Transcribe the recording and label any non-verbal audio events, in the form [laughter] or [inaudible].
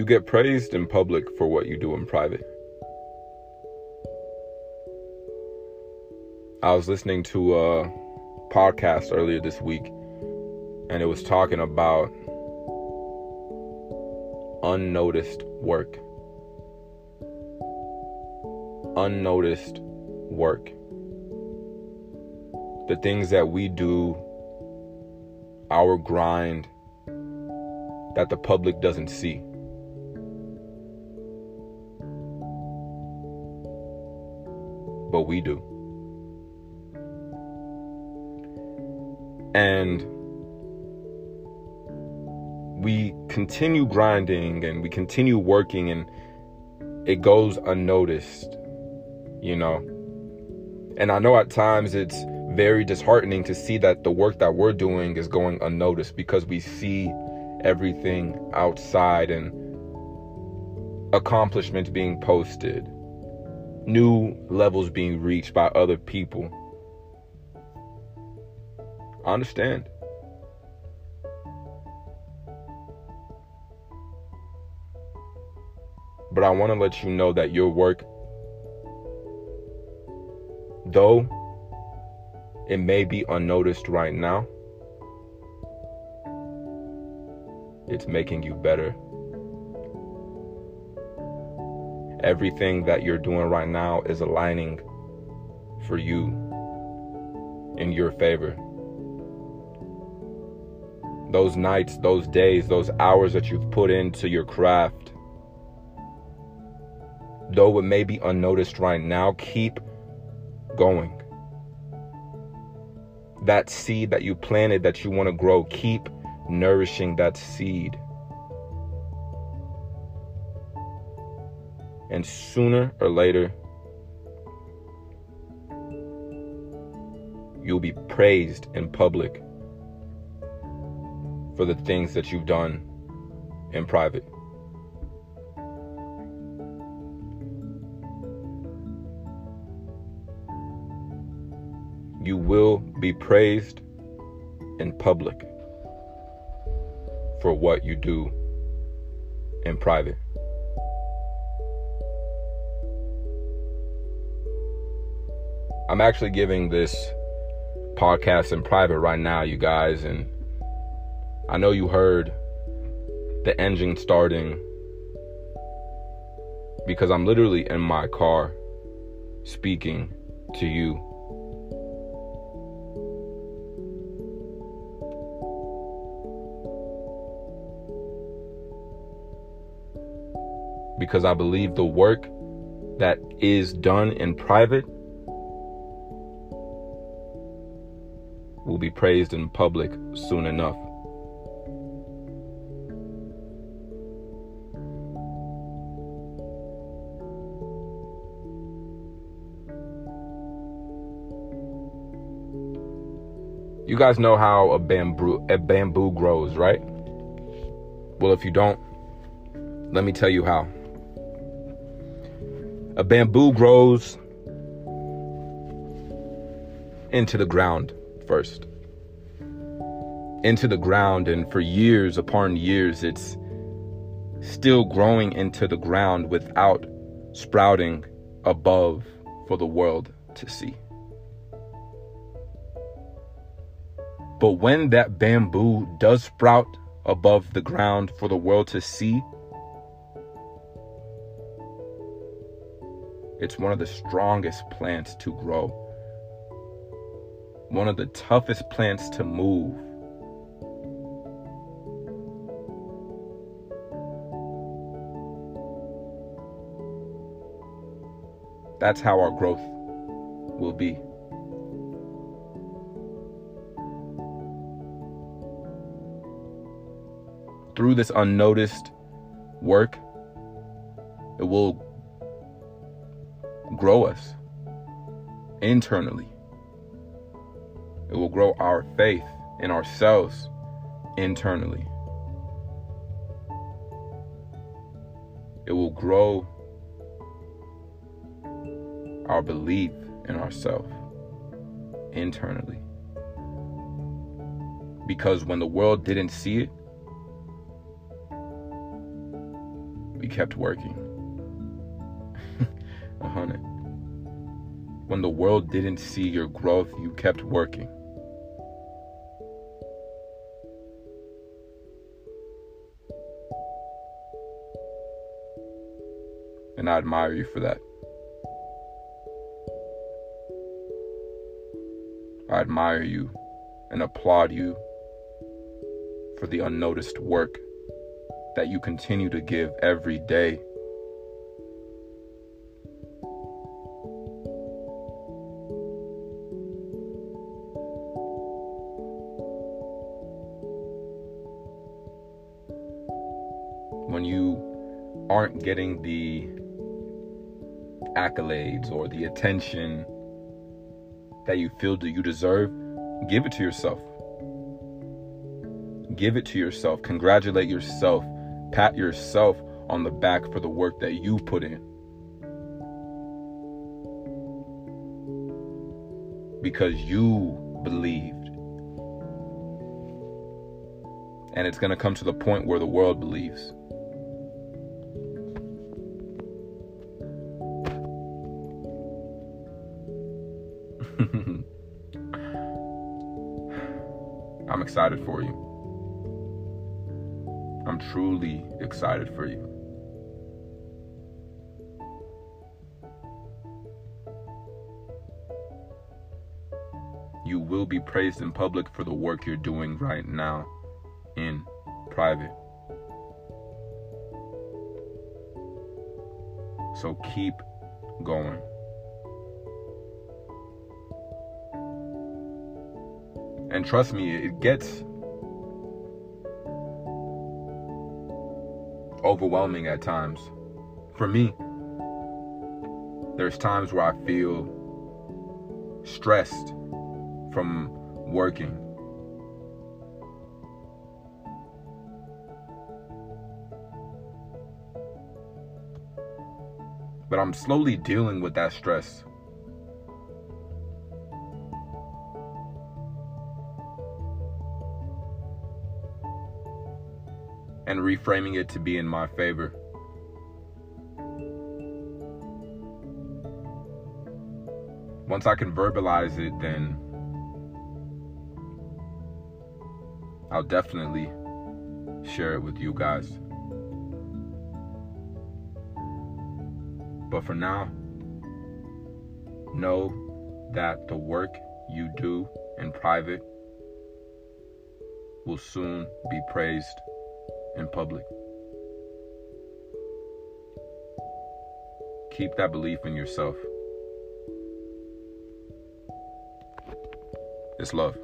you get praised in public for what you do in private. I was listening to a podcast earlier this week, and it was talking about unnoticed work. Unnoticed work. The things that we do, our grind, that the public doesn't see. But we do. And we continue grinding and we continue working and it goes unnoticed, you know. And I know at times it's very disheartening to see that the work that we're doing is going unnoticed because we see everything outside and accomplishments being posted, new levels being reached by other people. I understand. But I want to let you know that your work, though it may be unnoticed right now, it's making you better. Everything that you're doing right now is aligning for you in your favor. Those nights, those days, those hours that you've put into your craft, though it may be unnoticed right now, keep going. That seed that you planted that you want to grow, keep nourishing that seed. And sooner or later, you'll be praised in public for the things that you've done in private. You will be praised in public for what you do in private. I'm actually giving this podcast in private right now, you guys, and I know you heard the engine starting because I'm literally in my car speaking to you. because I believe the work that is done in private be praised in public soon enough. You guys know how a bamboo a bamboo grows, right? Well, if you don't, let me tell you how. A bamboo grows into the ground first. Into the ground, and for years upon years, it's still growing into the ground without sprouting above for the world to see. But when that bamboo does sprout above the ground for the world to see, It's one of the strongest plants to grow, one of the toughest plants to move. That's how our growth will be. Through this unnoticed work, it will grow us internally. It will grow our faith in ourselves internally. It will grow our belief in ourselves internally. Because when the world didn't see it, we kept working. [laughs] A hundred. When the world didn't see your growth, you kept working. And I admire you for that. I admire you and applaud you for the unnoticed work that you continue to give every day. When you aren't getting the accolades or the attention that you feel that you deserve, give it to yourself. Give it to yourself. Congratulate yourself. Pat yourself on the back for the work that you put in. Because you believed. And it's going to come to the point where the world believes. I'm excited for you. I'm truly excited for you. You will be praised in public for the work you're doing right now in private. So keep going. And trust me, it gets overwhelming at times. For me, there's times where I feel stressed from working. But I'm slowly dealing with that stress. And reframing it to be in my favor. Once I can verbalize it, then I'll definitely share it with you guys. But for now, know that the work you do in private will soon be praised in public. Keep that belief in yourself. It's love.